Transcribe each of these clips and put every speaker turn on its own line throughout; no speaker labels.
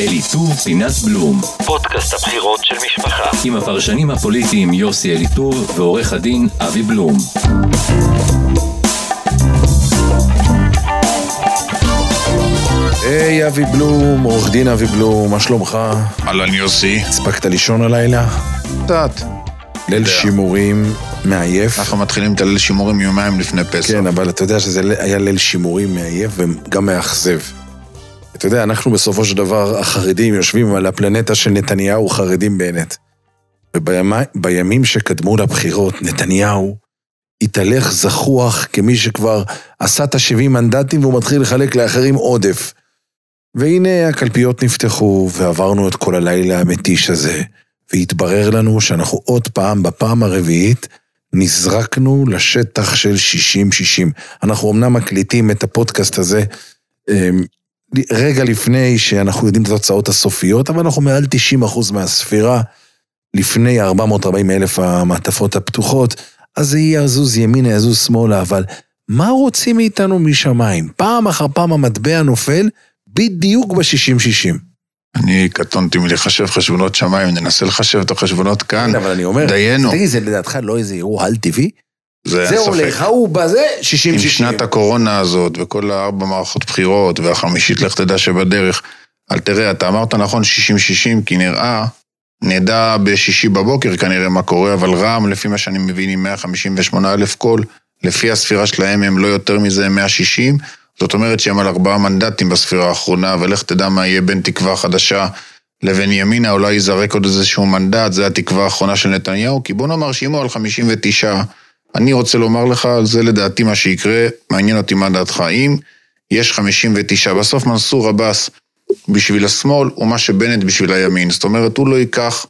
אליטור פינת בלום,
פודקאסט הבחירות של משפחה.
עם הפרשנים הפוליטיים יוסי אליטור ועורך הדין אבי בלום.
היי אבי בלום, עורך דין אבי בלום, מה שלומך?
אהלן יוסי.
הספקת לישון הלילה?
קצת.
ליל. שימורים מעייף.
אנחנו מתחילים את הליל שימורים יומיים לפני פסח.
כן, אבל אתה יודע שזה היה ליל שימורים מעייף וגם מאכזב. אתה יודע, אנחנו בסופו של דבר, החרדים יושבים על הפלנטה של נתניהו חרדים באמת. ובימים שקדמו לבחירות, נתניהו התהלך זחוח כמי שכבר עשה את ה-70 מנדטים והוא מתחיל לחלק לאחרים עודף. והנה הקלפיות נפתחו ועברנו את כל הלילה המתיש הזה, והתברר לנו שאנחנו עוד פעם, בפעם הרביעית, נזרקנו לשטח של 60-60. אנחנו אמנם מקליטים את הפודקאסט הזה אמ, רגע לפני שאנחנו יודעים את התוצאות הסופיות, אבל אנחנו מעל 90% מהספירה, לפני 440 אלף המעטפות הפתוחות, אז זה יזוז ימינה, יזוז שמאלה, אבל מה רוצים מאיתנו משמיים? פעם אחר פעם המטבע נופל בדיוק ב-60-60.
אני קטונתי מלחשב חשבונות שמיים, ננסה לחשב את החשבונות כאן.
כן, אבל אני אומר,
דיינו.
תגיד, זה לדעתך לא איזה אירוע על-טבעי?
זה אין
זה
ספק.
הולך, ההוא בזה,
עם
60-60.
שנת הקורונה הזאת, וכל הארבע מערכות בחירות, והחמישית לך תדע שבדרך. אל תראה, אתה אמרת נכון 60-60, כי נראה, נדע בשישי בבוקר כנראה מה קורה, אבל רע"מ, לפי מה שאני מבין, עם 158 אלף קול, לפי הספירה שלהם הם לא יותר מזה 160, זאת אומרת שהם על ארבעה מנדטים בספירה האחרונה, ולך תדע מה יהיה בין תקווה חדשה לבין ימינה, אולי ייזרק עוד איזשהו מנדט, זה התקווה האחרונה של נתניהו, כי בוא נאמר שאם הוא על 59, אני רוצה לומר לך, זה לדעתי מה שיקרה, מעניין אותי מה דעתך. אם יש 59, בסוף מנסור עבאס בשביל השמאל הוא מה שבנט בשביל הימין. זאת אומרת, הוא לא ייקח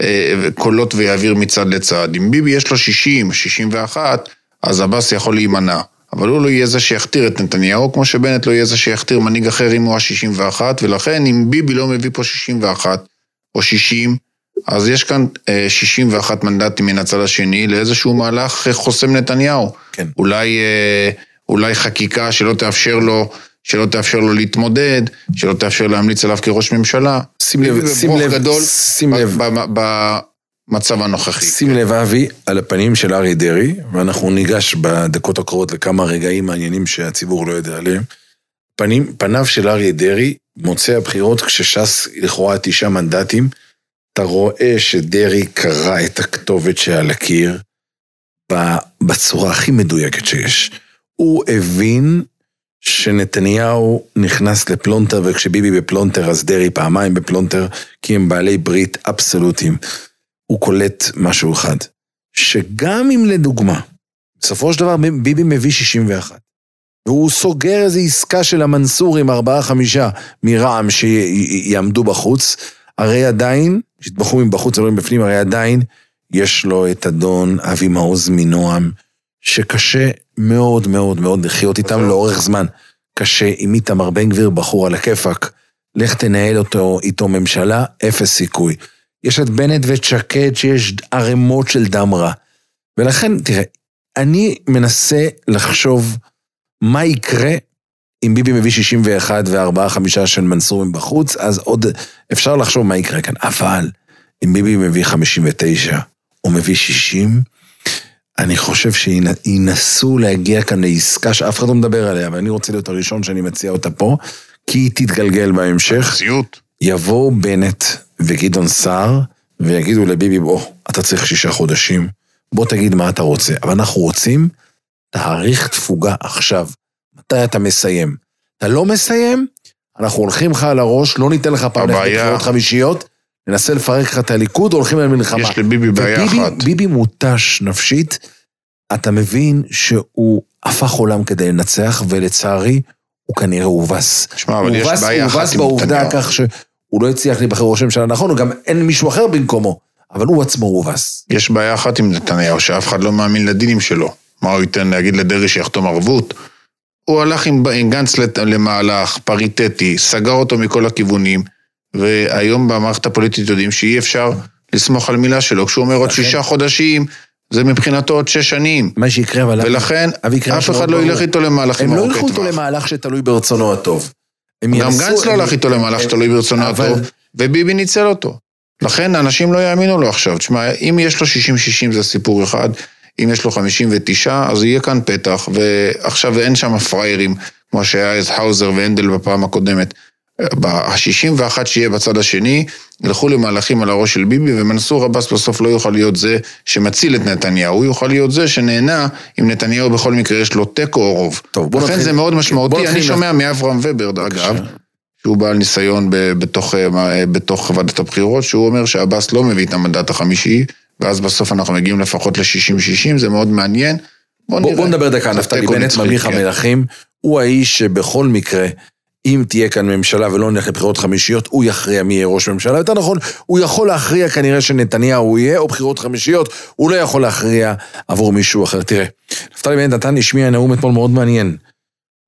אה, קולות ויעביר מצד לצד. אם ביבי יש לו 60, 61, אז עבאס יכול להימנע. אבל הוא לא יהיה זה שיכתיר את נתניהו, כמו שבנט לא יהיה זה שיכתיר מנהיג אחר אם הוא ה-61, ולכן אם ביבי לא מביא פה 61 או 60, אז יש כאן אה, 61 מנדטים מן הצד השני לאיזשהו מהלך אה, חוסם נתניהו.
כן.
אולי, אה, אולי חקיקה שלא תאפשר לו, שלא תאפשר לו להתמודד, שלא תאפשר להמליץ עליו כראש ממשלה.
שים לב, שים לב,
גדול
שים לב.
במצב הנוכחי.
שים לב, אבי, על הפנים של אריה דרעי, ואנחנו ניגש בדקות הקרובות לכמה רגעים מעניינים שהציבור לא יודע עליהם. פנים, פניו של אריה דרעי, מוצא הבחירות, כשש"ס לכאורה תשעה מנדטים, אתה רואה שדרעי קרא את הכתובת שעל הקיר בצורה הכי מדויקת שיש. הוא הבין שנתניהו נכנס לפלונטר, וכשביבי בפלונטר אז דרעי פעמיים בפלונטר, כי הם בעלי ברית אבסולוטיים. הוא קולט משהו אחד, שגם אם לדוגמה, בסופו של דבר ביבי מביא 61, והוא סוגר איזו עסקה של המנסור עם ארבעה חמישה מרע"מ שיעמדו בחוץ, הרי עדיין, שיטבחו מבחוץ ולא מבפנים, הרי עדיין יש לו את אדון אבי מעוז מנועם, שקשה מאוד מאוד מאוד לחיות איתם לאורך זמן. קשה עם איתמר בן גביר, בחור על הכיפאק. לך תנהל אותו, איתו ממשלה, אפס סיכוי. יש את בנט ואת שקד שיש ערימות של דם רע. ולכן, תראה, אני מנסה לחשוב מה יקרה אם ביבי מביא 61 וארבעה חמישה של מנסור מבחוץ, אז עוד אפשר לחשוב מה יקרה כאן. אבל אם ביבי מביא 59 או מביא 60, אני חושב שינסו להגיע כאן לעסקה שאף אחד לא מדבר עליה, ואני רוצה להיות הראשון שאני מציע אותה פה, כי היא תתגלגל בהמשך.
סיוט.
יבואו בנט וגדעון סער ויגידו לביבי, בוא, אתה צריך שישה חודשים, בוא תגיד מה אתה רוצה. אבל אנחנו רוצים תאריך תפוגה עכשיו. מתי אתה מסיים? אתה לא מסיים, אנחנו הולכים לך על הראש, לא ניתן לך פעם ללכת לבחירות חמישיות, ננסה לפרק לך את הליכוד, הולכים למלחמה.
יש לביבי בעיה
וביבי-
אחת.
ביבי מותש נפשית, אתה מבין שהוא הפך עולם כדי לנצח, ולצערי, הוא כנראה הובס.
שמע, אבל יש
הובס-
בעיה אחת
הובס
עם
בעובדה
נתניהו.
כך שהוא לא הצליח להיבחר ראש ממשלה נכון, הוא גם אין מישהו אחר במקומו, אבל הוא עצמו הובס.
יש בעיה אחת עם נתניהו, שאף אחד לא מאמין לדילים שלו. מה הוא ייתן להגיד לדרעי שיחתום ערבות? הוא הלך עם, גנץ למהלך פריטטי, סגר אותו מכל הכיוונים, והיום במערכת הפוליטית יודעים שאי אפשר לסמוך על מילה שלו. כשהוא אומר עוד שישה חודשים, זה מבחינתו עוד שש שנים.
מה שיקרה, אבל...
ולכן, אף אחד לא. ילך איתו למהלכים
הם לא
ארוכי
ילכו איתו
טווח.
למהלך שתלוי ברצונו הטוב. הם
גם גנץ לא
הם-
הלך איתו למהלך שתלוי ברצונו הטוב, וביבי ניצל אותו. לכן אנשים לא יאמינו לו עכשיו. תשמע, אם יש לו 60-60 זה סיפור אחד, אם יש לו 59, אז יהיה כאן פתח, ועכשיו אין שם פראיירים, כמו שהיה אז האוזר והנדל בפעם הקודמת. ה-61 שיהיה בצד השני, ילכו למהלכים על הראש של ביבי, ומנסור עבאס בסוף לא יוכל להיות זה שמציל את נתניהו, הוא יוכל להיות זה שנהנה אם נתניהו בכל מקרה יש לו תיקו או רוב.
טוב, בוא
לכן
נתחיל-
זה מאוד משמעותי, אני שומע מאברהם ובר, אגב, שהוא בעל ניסיון בתוך, אה, בתוך ועדת הבחירות, שהוא אומר שעבאס לא מביא את המנדט החמישי, ואז בסוף אנחנו מגיעים לפחות ל-60-60, זה מאוד מעניין. בוא
בוא,
נראה.
בוא נדבר דקה, נפתלי בנט, ממליך
כן.
המלכים, הוא האיש שבכל מקרה, אם תהיה כאן ממשלה ולא נלך לבחירות חמישיות, הוא יכריע מי יהיה ראש ממשלה. יותר נכון, הוא יכול להכריע כנראה שנתניהו יהיה, או בחירות חמישיות, הוא לא יכול להכריע עבור מישהו אחר. תראה, נפתלי בנט נתן, השמיע נאום אתמול מאוד מעניין.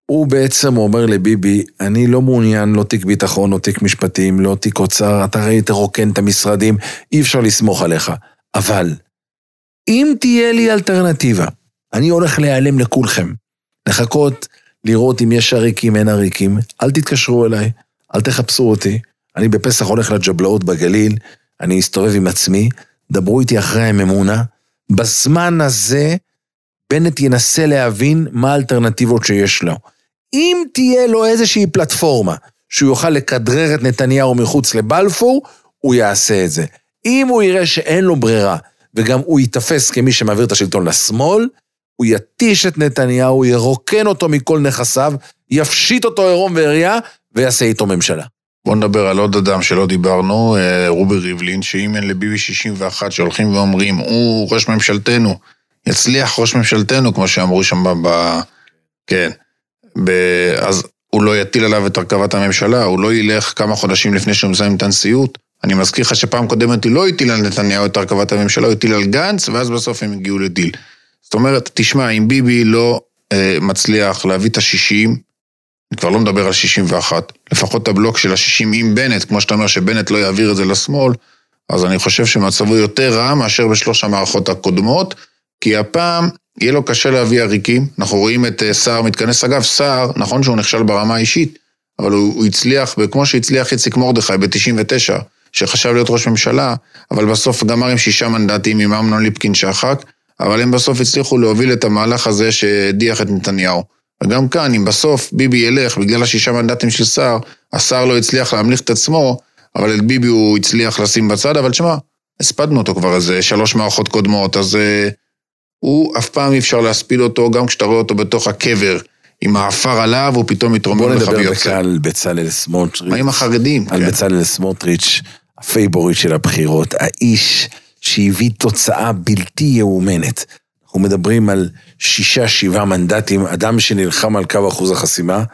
הוא בעצם אומר לביבי, אני לא מעוניין, לא תיק ביטחון, לא תיק משפטים, לא תיק אוצר, אתה הרי תרוקן את המשרדים, אי אפשר לסמוך עליך. אבל, אם תהיה לי אלטרנטיבה, אני הולך להיעלם לכולכם. לחכות, לראות אם יש עריקים, אין עריקים. אל תתקשרו אליי, אל תחפשו אותי. אני בפסח הולך לג'בלאות בגליל, אני אסתובב עם עצמי, דברו איתי אחרי הממונה. בזמן הזה, בנט ינסה להבין מה האלטרנטיבות שיש לו. אם תהיה לו איזושהי פלטפורמה שהוא יוכל לכדרר את נתניהו מחוץ לבלפור, הוא יעשה את זה. אם הוא יראה שאין לו ברירה, וגם הוא ייתפס כמי שמעביר את השלטון לשמאל, הוא יתיש את נתניהו, ירוקן אותו מכל נכסיו, יפשיט אותו עירום ועריה, ויעשה איתו ממשלה.
בוא נדבר על עוד אדם שלא דיברנו, אה, רובי ריבלין, שאם אין לביבי 61 שהולכים ואומרים, הוא ראש ממשלתנו, יצליח ראש ממשלתנו, כמו שאמרו שם ב... ב- כן. ב... אז הוא לא יטיל עליו את הרכבת הממשלה, הוא לא ילך כמה חודשים לפני שהוא מסיים את הנשיאות. אני מזכיר לך שפעם קודמת הוא לא הטיל על נתניהו את הרכבת הממשלה, הוא הטיל על גנץ, ואז בסוף הם הגיעו לדיל. זאת אומרת, תשמע, אם ביבי לא אה, מצליח להביא את ה-60, אני כבר לא מדבר על 61, לפחות את הבלוק של ה-60 עם בנט, כמו שאתה אומר שבנט לא יעביר את זה לשמאל, אז אני חושב שמצבו יותר רע מאשר בשלוש המערכות הקודמות, כי הפעם יהיה לו קשה להביא עריקים. אנחנו רואים את אה, סער מתכנס. אגב, סער, נכון שהוא נכשל ברמה האישית, אבל הוא, הוא הצליח, וכמו שהצליח איציק מרדכי ב-99, שחשב להיות ראש ממשלה, אבל בסוף גמר עם שישה מנדטים עם אמנון ליפקין שחק, אבל הם בסוף הצליחו להוביל את המהלך הזה שהדיח את נתניהו. וגם כאן, אם בסוף ביבי ילך בגלל השישה מנדטים של סער, הסער לא הצליח להמליך את עצמו, אבל את ביבי הוא הצליח לשים בצד, אבל שמע, הספדנו אותו כבר איזה שלוש מערכות קודמות, אז אה, הוא אף פעם אי אפשר להספיד אותו, גם כשאתה רואה אותו בתוך הקבר, עם העפר עליו, הוא פתאום
בוא
מתרומם לך
נדבר
ויוצא.
דקה על בצלאל סמוטריץ'.
מה עם החרדים?
על
כן.
בצלאל סמוטריץ', הפייבוריט של הבחירות, האיש שהביא תוצאה בלתי יאומנת. אנחנו מדברים על שישה, שבעה מנדטים, אדם שנלחם על קו אחוז החסימה.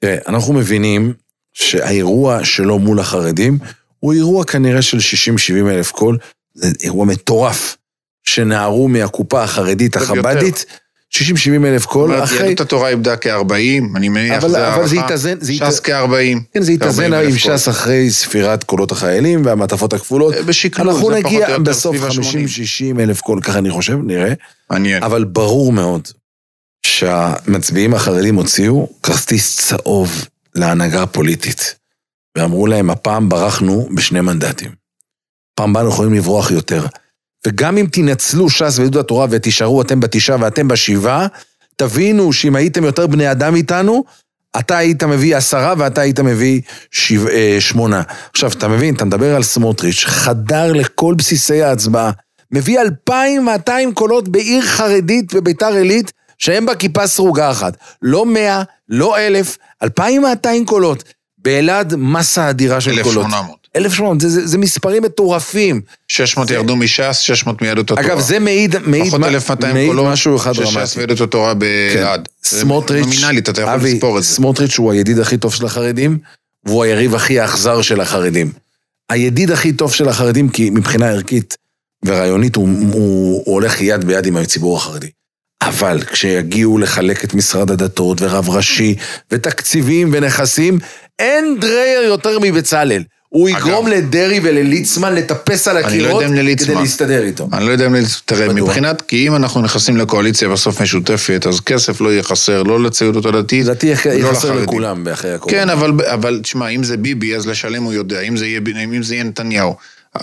תראה, אנחנו מבינים שהאירוע שלו מול החרדים הוא אירוע כנראה של 60-70 אלף קול, זה אירוע מטורף, שנגרעו מהקופה החרדית
יותר.
החבדית, 60-70 אלף
זאת
קול,
אומרת,
אחרי...
יהדות התורה איבדה כ-40, אני מניח,
אבל-
זה
אבל זה
הערכה. ש"ס
יתאזן.
כ-40.
כן, זה
40,000
עם. ש"ס אחרי ספירת קולות החיילים והמעטפות הכפולות.
בשקלול,
אנחנו
זה פחות
נגיע
או יותר
בסוף
סביב ה-80.
50-60 אלף קול, ככה אני חושב, נראה.
מעניין.
אבל ברור מאוד שהמצביעים החרדים הוציאו כרטיס צהוב להנהגה הפוליטית. ואמרו להם, הפעם ברחנו בשני מנדטים. פעם הבאה אנחנו יכולים לברוח יותר. וגם אם תנצלו ש"ס ויהדות התורה ותישארו אתם בתשעה ואתם בשבעה, תבינו שאם הייתם יותר בני אדם איתנו, אתה היית מביא עשרה ואתה היית מביא שבע, אה, שמונה. עכשיו, אתה מבין, אתה מדבר על סמוטריץ', חדר לכל בסיסי ההצבעה, מביא 2,200 קולות בעיר חרדית בביתר עילית, שהם בה כיפה סרוגה אחת. לא 100, לא 1,000, 2,200 קולות. באלעד מסה אדירה של קולות.
1,800.
1,800, זה, זה, זה מספרים מטורפים.
600 ירדו מש"ס, 600 מיהדות התורה.
אגב, זה מעיד, מעיד,
פחות
מה-
1,200
מעיד
קולות
משהו אחד
של ש"ס
דרמטי.
ויהדות התורה באלעד. זה
סמוטריץ',
נומינלית, אתה יכול
אבי,
לספור את זה.
סמוטריץ' הוא הידיד הכי טוב של החרדים, והוא היריב הכי האכזר של החרדים. הידיד הכי טוב של החרדים, כי מבחינה ערכית ורעיונית הוא, הוא, הוא הולך יד ביד עם הציבור החרדי. אבל כשיגיעו לחלק את משרד הדתות ורב ראשי ותקציבים ונכסים, אין דרייר יותר מבצלאל. הוא יגרום. לדרעי ולליצמן לטפס על
לא
הקירות
לליצמן.
כדי להסתדר איתו.
אני לא יודע אם... תראה,
מדוע?
מבחינת, כי אם אנחנו נכנסים לקואליציה בסוף משותפת, אז כסף לא יהיה חסר, לא לציונות הדתית,
לדעתי יח-
לא לחרדים.
לכולם אחרי הקורונה.
כן, אבל, אבל תשמע, אם זה ביבי, אז לשלם הוא יודע, אם זה יהיה, אם זה יהיה נתניהו,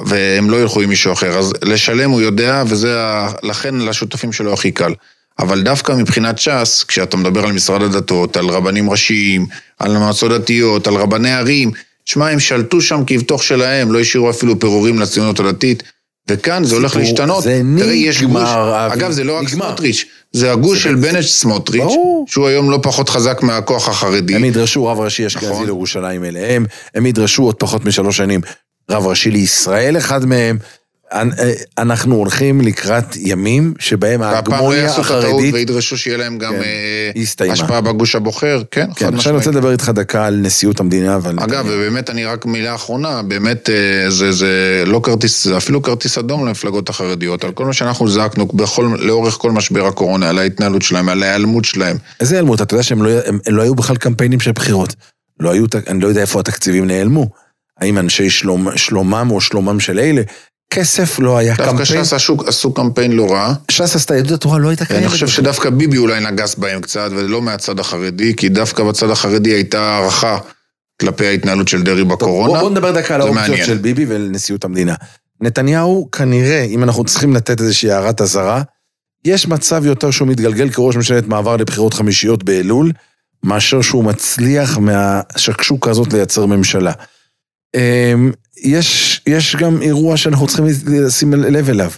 והם לא ילכו עם מישהו אחר, אז לשלם הוא יודע, וזה, לכן לשותפים שלו הכי קל. אבל דווקא מבחינת ש"ס, כשאתה מדבר על משרד הדתות, על רבנים ראשיים, על מועצות דתיות, על רבני ערים, תשמע, הם שלטו שם כבתוך שלהם, לא השאירו אפילו פירורים לציונות הדתית. וכאן זה הולך להשתנות.
זה
תראה, יש
נגמר,
גוש,
אבי,
אגב, זה לא רק
נגמר.
סמוטריץ', זה הגוש של בנט סמוטריץ',
ברור.
שהוא היום לא פחות חזק מהכוח החרדי.
הם ידרשו רב ראשי אשכנזי
נכון.
לירושלים אליהם, הם ידרשו עוד פחות משלוש שנים רב ראשי לישראל אחד מהם. אה, אנחנו הולכים לקראת ימים שבהם
והפעם לא
ההגמוניה
יעשו את הטעות
החרדית...
וידרשו שיהיה להם גם
כן,
אה. השפעה בגוש הבוחר, כן, חד
כן, עכשיו אני
משמעית.
רוצה לדבר איתך דקה על נשיאות המדינה ועל
אגב. ובאמת, אני רק מילה אחרונה, באמת אה, זה, זה לא כרטיס, זה אפילו כרטיס אדום למפלגות החרדיות, על כל מה שאנחנו זעקנו בכל, לאורך כל משבר הקורונה, על ההתנהלות שלהם, על ההיעלמות שלהם.
איזה היעלמות? אתה יודע שהם לא, הם, הם לא היו בכלל קמפיינים של בחירות. לא היו, אני לא יודע איפה התקציבים נעלמו. האם אנשי שלום, שלומם או שלומם של אלה? כסף לא היה
דווקא
קמפיין.
ש"ס עשו, עשו קמפיין לא רע,
ש"ס עשתה, יהדות התורה לא הייתה קיימת.
אני חושב. שדווקא ביבי אולי נגס בהם קצת, ולא מהצד החרדי, כי דווקא בצד החרדי הייתה הערכה כלפי ההתנהלות של דרעי בקורונה.
בוא, בוא נדבר דקה על האופציות. של ביבי ולנשיאות המדינה. נתניהו, כנראה, אם אנחנו צריכים לתת איזושהי הערת אזהרה, יש מצב יותר שהוא מתגלגל כראש ממשלת מעבר לבחירות חמישיות באלול, מאשר שהוא מצליח מהשקשוקה הזאת לייצר ממשלה. יש, יש גם אירוע שאנחנו צריכים לשים לב אליו.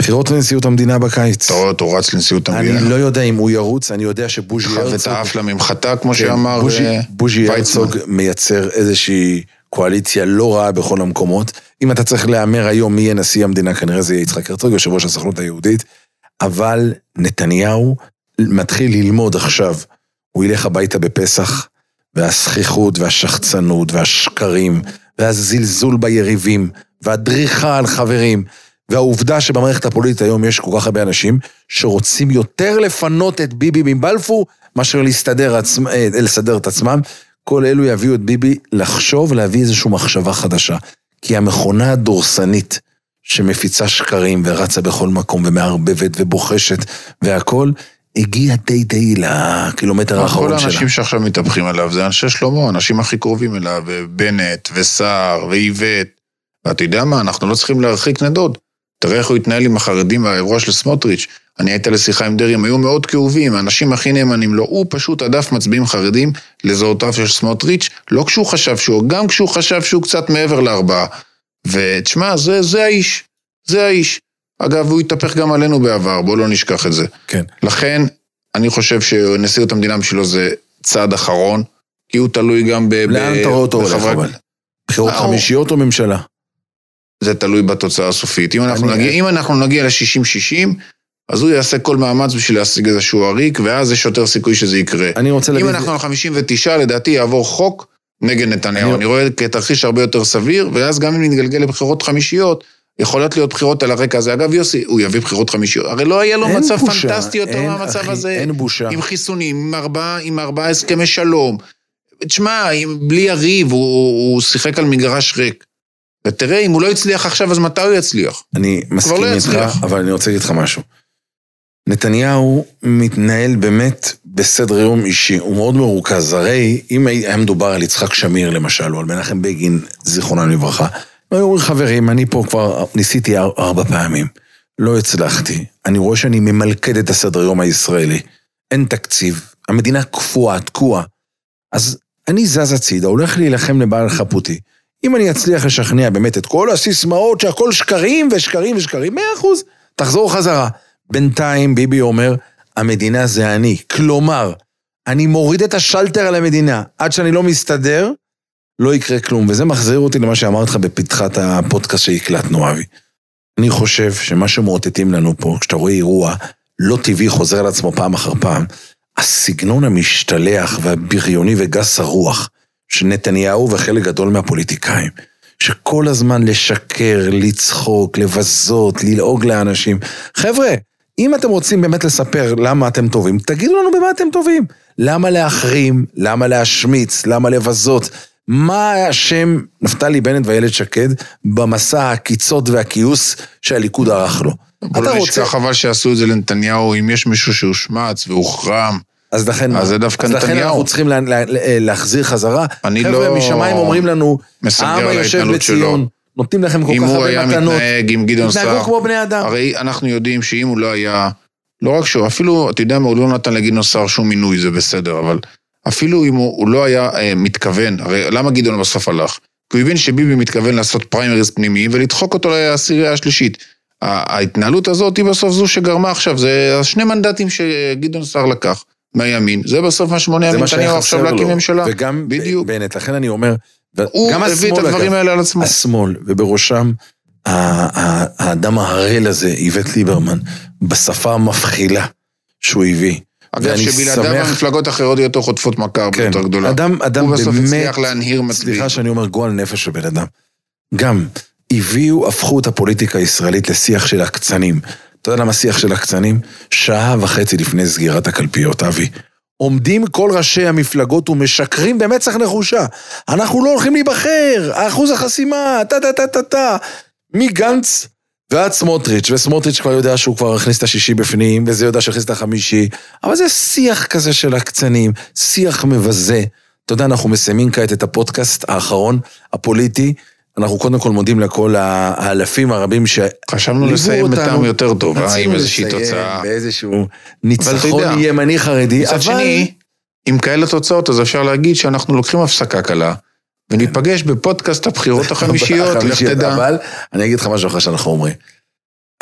בחירות לנשיאות המדינה בקיץ.
אתה רואה אותו רץ לנשיאות המדינה.
אני לא יודע אם הוא ירוץ, אני יודע שבוז'י
את
הרצוג...
האף לממחטה, כמו
כן,
שאמר
בוז'י,
אה,
בוז'י. הרצוג מייצר איזושהי קואליציה לא רעה בכל המקומות. אם אתה צריך להמר היום מי יהיה נשיא המדינה, כנראה זה יהיה יצחק הרצוג, יושב ראש הסוכנות היהודית. אבל נתניהו מתחיל ללמוד עכשיו. הוא ילך הביתה בפסח, והזכיחות והשחצנות והשקרים, והזלזול ביריבים, והדריכה על חברים, והעובדה שבמערכת הפוליטית היום יש כל כך הרבה אנשים שרוצים יותר לפנות את ביבי מבלפור מאשר להסתדר עצמ... אה, לסדר את עצמם. כל אלו יביאו את ביבי לחשוב, להביא איזושהי מחשבה חדשה. כי המכונה הדורסנית שמפיצה שקרים ורצה בכל מקום ומערבבת ובוחשת והכול, הגיעה די די לקילומטר
כל
האחרון שלה.
האנשים שעכשיו מתהפכים עליו זה אנשי שלמה, האנשים הכי קרובים אליו, בנט וסער ואיווט. ואתה יודע מה, אנחנו לא צריכים להרחיק נדוד. תראה איך הוא התנהל עם החרדים והאירוע של סמוטריץ'. אני הייתה לשיחה עם דרעי, הם היו מאוד כאובים, האנשים הכי נאמנים לו. הוא פשוט הדף מצביעים חרדים לזרועותיו של סמוטריץ', לא כשהוא חשב שהוא, גם כשהוא חשב שהוא קצת מעבר לארבעה. ותשמע, זה, זה האיש, זה האיש. אגב, הוא התהפך גם עלינו בעבר, בואו לא נשכח את זה.
כן.
לכן, אני חושב שנשיאות המדינה בשבילו זה צעד אחרון, כי הוא תלוי גם ב...
לאן אתה רואה אותו הולך אבל? בחירות
אה,
חמישיות או ממשלה?
זה תלוי בתוצאה הסופית. אם אנחנו, נגיע, אם אנחנו נגיע ל-60-60, אז הוא יעשה כל מאמץ בשביל להשיג איזשהו עריק, ואז יש יותר סיכוי שזה יקרה.
אני רוצה
אם
להגיד...
אנחנו על 59, לדעתי יעבור חוק נגד נתניהו.
אני-
אני רואה כתרחיש הרבה יותר סביר, ואז גם אם נתגלגל לבחירות חמישיות, יכולות להיות בחירות על הרקע הזה. אגב, יוסי, הוא יביא בחירות חמישיות. הרי לא היה לו מצב
בושה,
פנטסטי יותר
אין,
מהמצב
אחי,
הזה.
אין בושה.
עם חיסונים, עם ארבעה, עם ארבעה הסכמי שלום. תשמע, בלי יריב, הוא, הוא, שיחק על מגרש ריק. ותראה, אם הוא לא הצליח עכשיו, אז מתי הוא יצליח?
אני מסכים
לא
איתך. אבל אני רוצה להגיד לך משהו. נתניהו מתנהל באמת בסדר יום אישי, הוא מאוד מרוכז. הרי אם היה מדובר על יצחק שמיר למשל, או על מנחם בגין, זיכרונם לברכה, היו אומרים חברים, אני פה כבר ניסיתי אר- ארבע פעמים, לא הצלחתי, אני רואה שאני ממלכד את הסדר יום הישראלי, אין תקציב, המדינה קפואה, תקועה, אז אני זז הצידה, הולך להילחם לבעל חפותי. אם אני אצליח לשכנע באמת את כל הסיסמאות שהכל שקרים ושקרים ושקרים, מאה אחוז, תחזור חזרה. בינתיים ביבי אומר, המדינה זה אני. כלומר, אני מוריד את השלטר על המדינה. עד שאני לא מסתדר, לא יקרה כלום. וזה מחזיר אותי למה שאמרתי לך בפתחת הפודקאסט שהקלטנו, אבי. אני חושב שמה שמאותתים לנו פה, כשאתה רואה אירוע לא טבעי חוזר על עצמו פעם אחר פעם, הסגנון המשתלח והבריוני וגס הרוח של נתניהו וחלק גדול מהפוליטיקאים, שכל הזמן לשקר, לצחוק, לבזות, ללעוג לאנשים. חבר'ה, אם אתם רוצים באמת לספר למה אתם טובים, תגידו לנו במה אתם טובים. למה להחרים, למה להשמיץ, למה לבזות. מה אשם נפתלי בנט ואיילת שקד במסע הקיצות והכיוס שהליכוד ערך לו?
בוא
אתה רוצה...
נשכח חבל שעשו את זה לנתניהו, אם יש מישהו שהושמץ והוחרם.
אז לכן?
אז זה דווקא
אז לכן
נתניהו.
אנחנו צריכים לה, לה, לה, להחזיר חזרה.
אני
חבר'ה,
לא
משמיים אומרים לנו, העם היושב
ההתנהלות שלו.
בציון, נותנים לכם כל
אם
כך
הוא
הרבה
היה
מתנות.
מתנהג עם גדעון
התנהגו
סער,
כמו בני אדם.
הרי אנחנו יודעים שאם הוא לא היה, לא רק שהוא, אפילו, אתה יודע מה, הוא לא נתן לגדעון סער שום מינוי, זה בסדר, אבל אפילו אם הוא, הוא לא היה אה, מתכוון, הרי למה גדעון בסוף הלך? כי הוא הבין שביבי מתכוון לעשות פריימריז פנימיים ולדחוק אותו לעשירייה השלישית. ההתנהלות הזאת היא בסוף זו שגרמה עכשיו, זה השני מנדטים שגדעון סער לקח מהימין, זה בסוף מה שמונע מנתניהו עכשיו להקים. ממשלה.
וגם
בדיוק.
בנט, לכן אני אומר,
הוא הביא את הדברים האלה על עצמו.
השמאל, ובראשם האדם הערל הזה, איווט ליברמן, בשפה המבחילה שהוא הביא.
אגב, שבלעדיו
שמח-
המפלגות האחרות יותר חוטפות מכה הרבה
כן,
יותר גדולה.
אדם, אדם
הוא בסוף
באמת,
הצליח להנהיר מצביעים.
סליחה שאני אומר גועל נפש של בן אדם. גם, הביאו, הפכו את הפוליטיקה הישראלית לשיח של הקצנים. אתה יודע למה שיח של הקצנים? שעה וחצי לפני סגירת הקלפיות, אבי. עומדים כל ראשי המפלגות ומשקרים במצח נחושה. אנחנו לא הולכים להיבחר, אחוז החסימה, טה טה טה טה טה. מגנץ ועד סמוטריץ', וסמוטריץ' כבר יודע שהוא כבר הכניס את השישי בפנים, וזה יודע שהכניס את החמישי, אבל זה שיח כזה של הקצנים, שיח מבזה. אתה יודע, אנחנו מסיימים כעת את הפודקאסט האחרון, הפוליטי. אנחנו קודם כל מודים לכל האלפים הרבים ש...
חשבנו לסיים. בטעם יותר טוב, אה, עם איזושהי תוצאה.
באיזשהו ניצחון ימני חרדי,
מצד
אבל...
שני, עם כאלה תוצאות, אז אפשר להגיד שאנחנו לוקחים הפסקה קלה, וניפגש בפודקאסט הבחירות החמישיות, לך תדע.
אבל אני אגיד לך משהו אחר שאנחנו אומרים.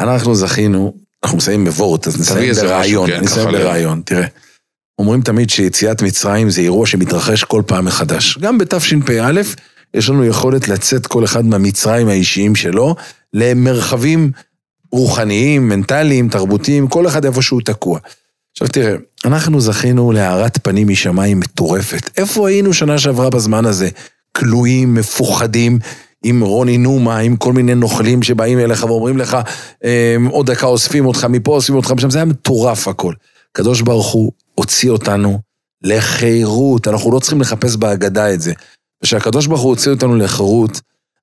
אנחנו זכינו, אנחנו מסיימים בוורט, אז נסיים ברעיון,
כן,
נסיים ברעיון, תראה. אומרים תמיד שיציאת מצרים זה אירוע שמתרחש כל פעם מחדש. גם בתשפ"א יש לנו יכולת לצאת כל אחד מהמצרים האישיים שלו למרחבים רוחניים, מנטליים, תרבותיים, כל אחד איפה שהוא תקוע. עכשיו תראה, אנחנו זכינו להארת פנים משמיים מטורפת. איפה היינו שנה שעברה בזמן הזה? כלואים, מפוחדים, עם רוני נומה, עם כל מיני נוכלים שבאים אליך ואומרים לך, "אמ, עוד דקה אוספים אותך מפה, אוספים אותך משם, זה היה מטורף הכל. הקדוש ברוך הוא הוציא אותנו לחירות, אנחנו לא צריכים לחפש בהגדה את זה. וכשהקדוש ברוך הוא הוציא אותנו לחירות,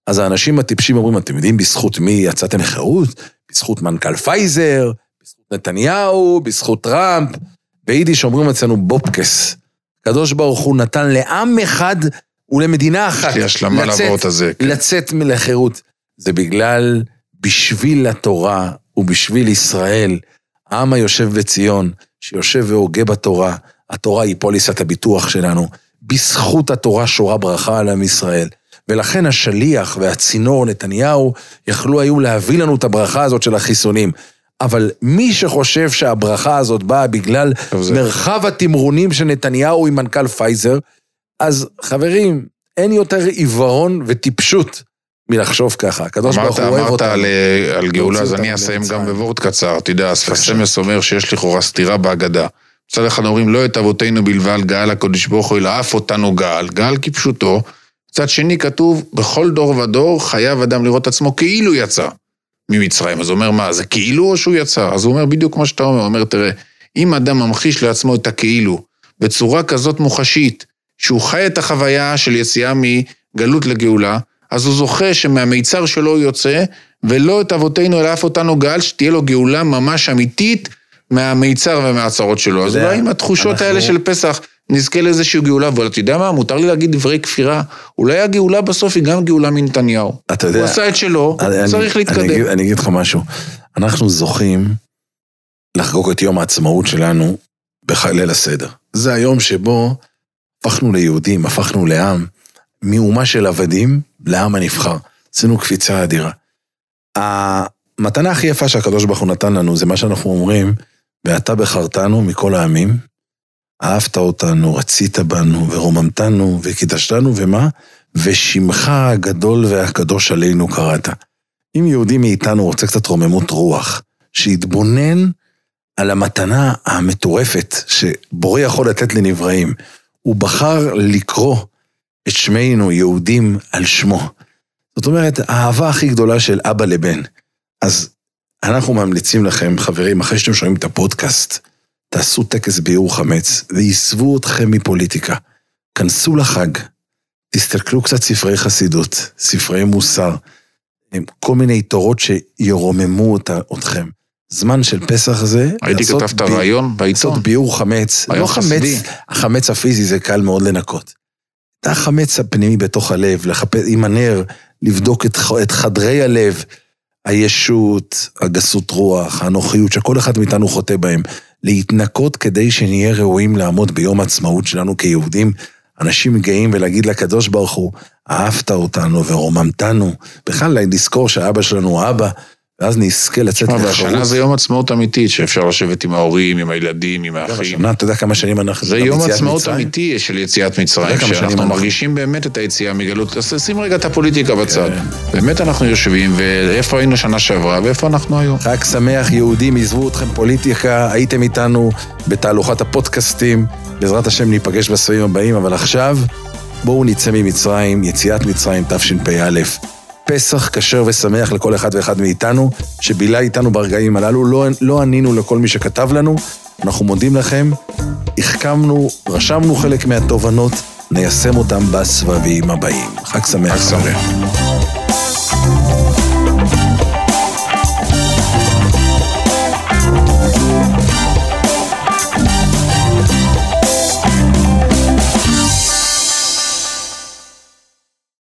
אז האנשים הטיפשים אומרים, אתם יודעים בזכות מי יצאתם לחירות? בזכות מנכ"ל פייזר, בזכות נתניהו, בזכות טראמפ. ביידיש אומרים אצלנו באָבקעס. הקדוש ברוך הוא נתן לעם אחד ולמדינה אחת לצאת-
הזה. כן.
לצאת מלחירות. זה בגלל, בשביל התורה ובשביל ישראל, העם היושב בציון, שיושב והוגה בתורה, התורה היא פוליסת הביטוח שלנו. בזכות התורה שורה ברכה על עם ישראל. ולכן השליח והצינור נתניהו יכלו היו להביא לנו את הברכה הזאת של החיסונים. אבל מי שחושב שהברכה הזאת באה בגלל
זה-
מרחב התמרונים של נתניהו עם מנכ"ל פייזר, אז חברים, אין יותר עיוורון וטיפשות מלחשוב ככה. הקדוש ברוך
אמרת,
הוא אוהב
אמרת
אותנו.
על, אה, על גאולה, אז אני אסיים. גם בוורט קצר. אתה יודע,
בבקשה.
השפת אמת אומר שיש לכאורה סתירה בהגדה. מצד אחד אומרים, לא את אבותינו בלבד גאל הקודש ברוך הוא, אלא אף אותנו גאל. גאל כפשוטו. מצד שני כתוב, בכל דור ודור חייב אדם לראות עצמו כאילו יצא ממצרים. אז הוא אומר, מה, זה כאילו או שהוא יצא? אז הוא אומר בדיוק כמו שאתה אומר, הוא אומר, תראה, אם אדם ממחיש לעצמו את הכאילו בצורה כזאת מוחשית, שהוא חי את החוויה של יציאה מגלות לגאולה, אז הוא זוכה שמהמיצר שלו הוא יוצא, ולא את אבותינו אלא אף אותנו גאל, שתהיה לו גאולה ממש אמיתית מהמיצר ומהצרות שלו. אז אולי עם התחושות
אנחנו-
האלה של פסח, נזכה לאיזושהי גאולה, אבל אתה יודע מה, מותר לי להגיד דברי כפירה, אולי הגאולה בסוף היא גם גאולה מנתניהו.
אתה יודע,
הוא עשה את שלו,
אני-
צריך
אני-
להתקדם.
אני אגיד- אני אגיד לך משהו. אנחנו זוכים לחגוג את יום העצמאות שלנו בליל הסדר. זה היום שבו הפכנו ליהודים, הפכנו לעם, מאומה של עבדים לעם הנבחר. עשינו קפיצה אדירה. המתנה הכי יפה שהקדוש ברוך הוא נתן לנו זה מה שאנחנו אומרים, ואתה בחרתנו מכל העמים, אהבת אותנו, רצית בנו, ורוממתנו, וקידשתנו, ומה? ושמך הגדול והקדוש עלינו קראת. אם יהודי מאיתנו רוצה קצת רוממות רוח, שיתבונן על המתנה המטורפת שבורא יכול לתת לנבראים. הוא בחר לקרוא את שמנו יהודים על שמו. זאת אומרת, האהבה הכי גדולה של אבא לבן. אז אנחנו ממליצים לכם, חברים, אחרי שאתם שומעים את הפודקאסט, תעשו טקס ביעור חמץ, ועזבו אתכם מפוליטיקה. כנסו לחג, תסתכלו קצת ספרי חסידות, ספרי מוסר, כל מיני תורות שירוממו אותה, אתכם. זמן של פסח זה,
הייתי
לעשות
כתבת
בי-
רעיון בעיתון.
לעשות ביעור חמץ, לא חמץ. החמץ הפיזי זה קל מאוד לנקות. את החמץ הפנימי בתוך הלב, לחפש עם הנר, לבדוק את, את חדרי הלב, הישות, הגסות רוח, האנוכיות, שכל אחד מאיתנו חוטא בהם. להתנקות כדי שנהיה ראויים לעמוד ביום העצמאות שלנו כיהודים, אנשים גאים ולהגיד לקדוש ברוך הוא, אהבת אותנו ורוממתנו. בכלל, לזכור שאבא שלנו הוא אבא, ואז נזכה לצאת
תשמע, והשנה. זה יום עצמאות אמיתית, שאפשר לשבת עם ההורים, עם הילדים, עם האחים.
השנה, אתה יודע כמה שנים אנחנו...
זה יום עצמאות? אמיתי של יציאת מצרים, שאנחנו
אנחנו-
מרגישים באמת את היציאה מגלות. אז שים רגע את הפוליטיקה בצד.
כן.
באמת אנחנו יושבים, ואיפה היינו שנה שעברה, ואיפה אנחנו היום.
חג שמח, יהודים, עזבו אתכם פוליטיקה, הייתם איתנו בתהלוכת הפודקאסטים. בעזרת השם ניפגש בסבבים הבאים, אבל עכשיו בואו נצא ממצרים, יציאת מצרים תשפ"א. פסח כשר ושמח לכל אחד ואחד מאיתנו, שבילה איתנו ברגעים הללו. לא, לא ענינו לכל מי שכתב לנו, אנחנו מודים לכם. החכמנו, רשמנו חלק מהתובנות, ניישם אותם בסבבים הבאים. חג שמח.
חג שמח.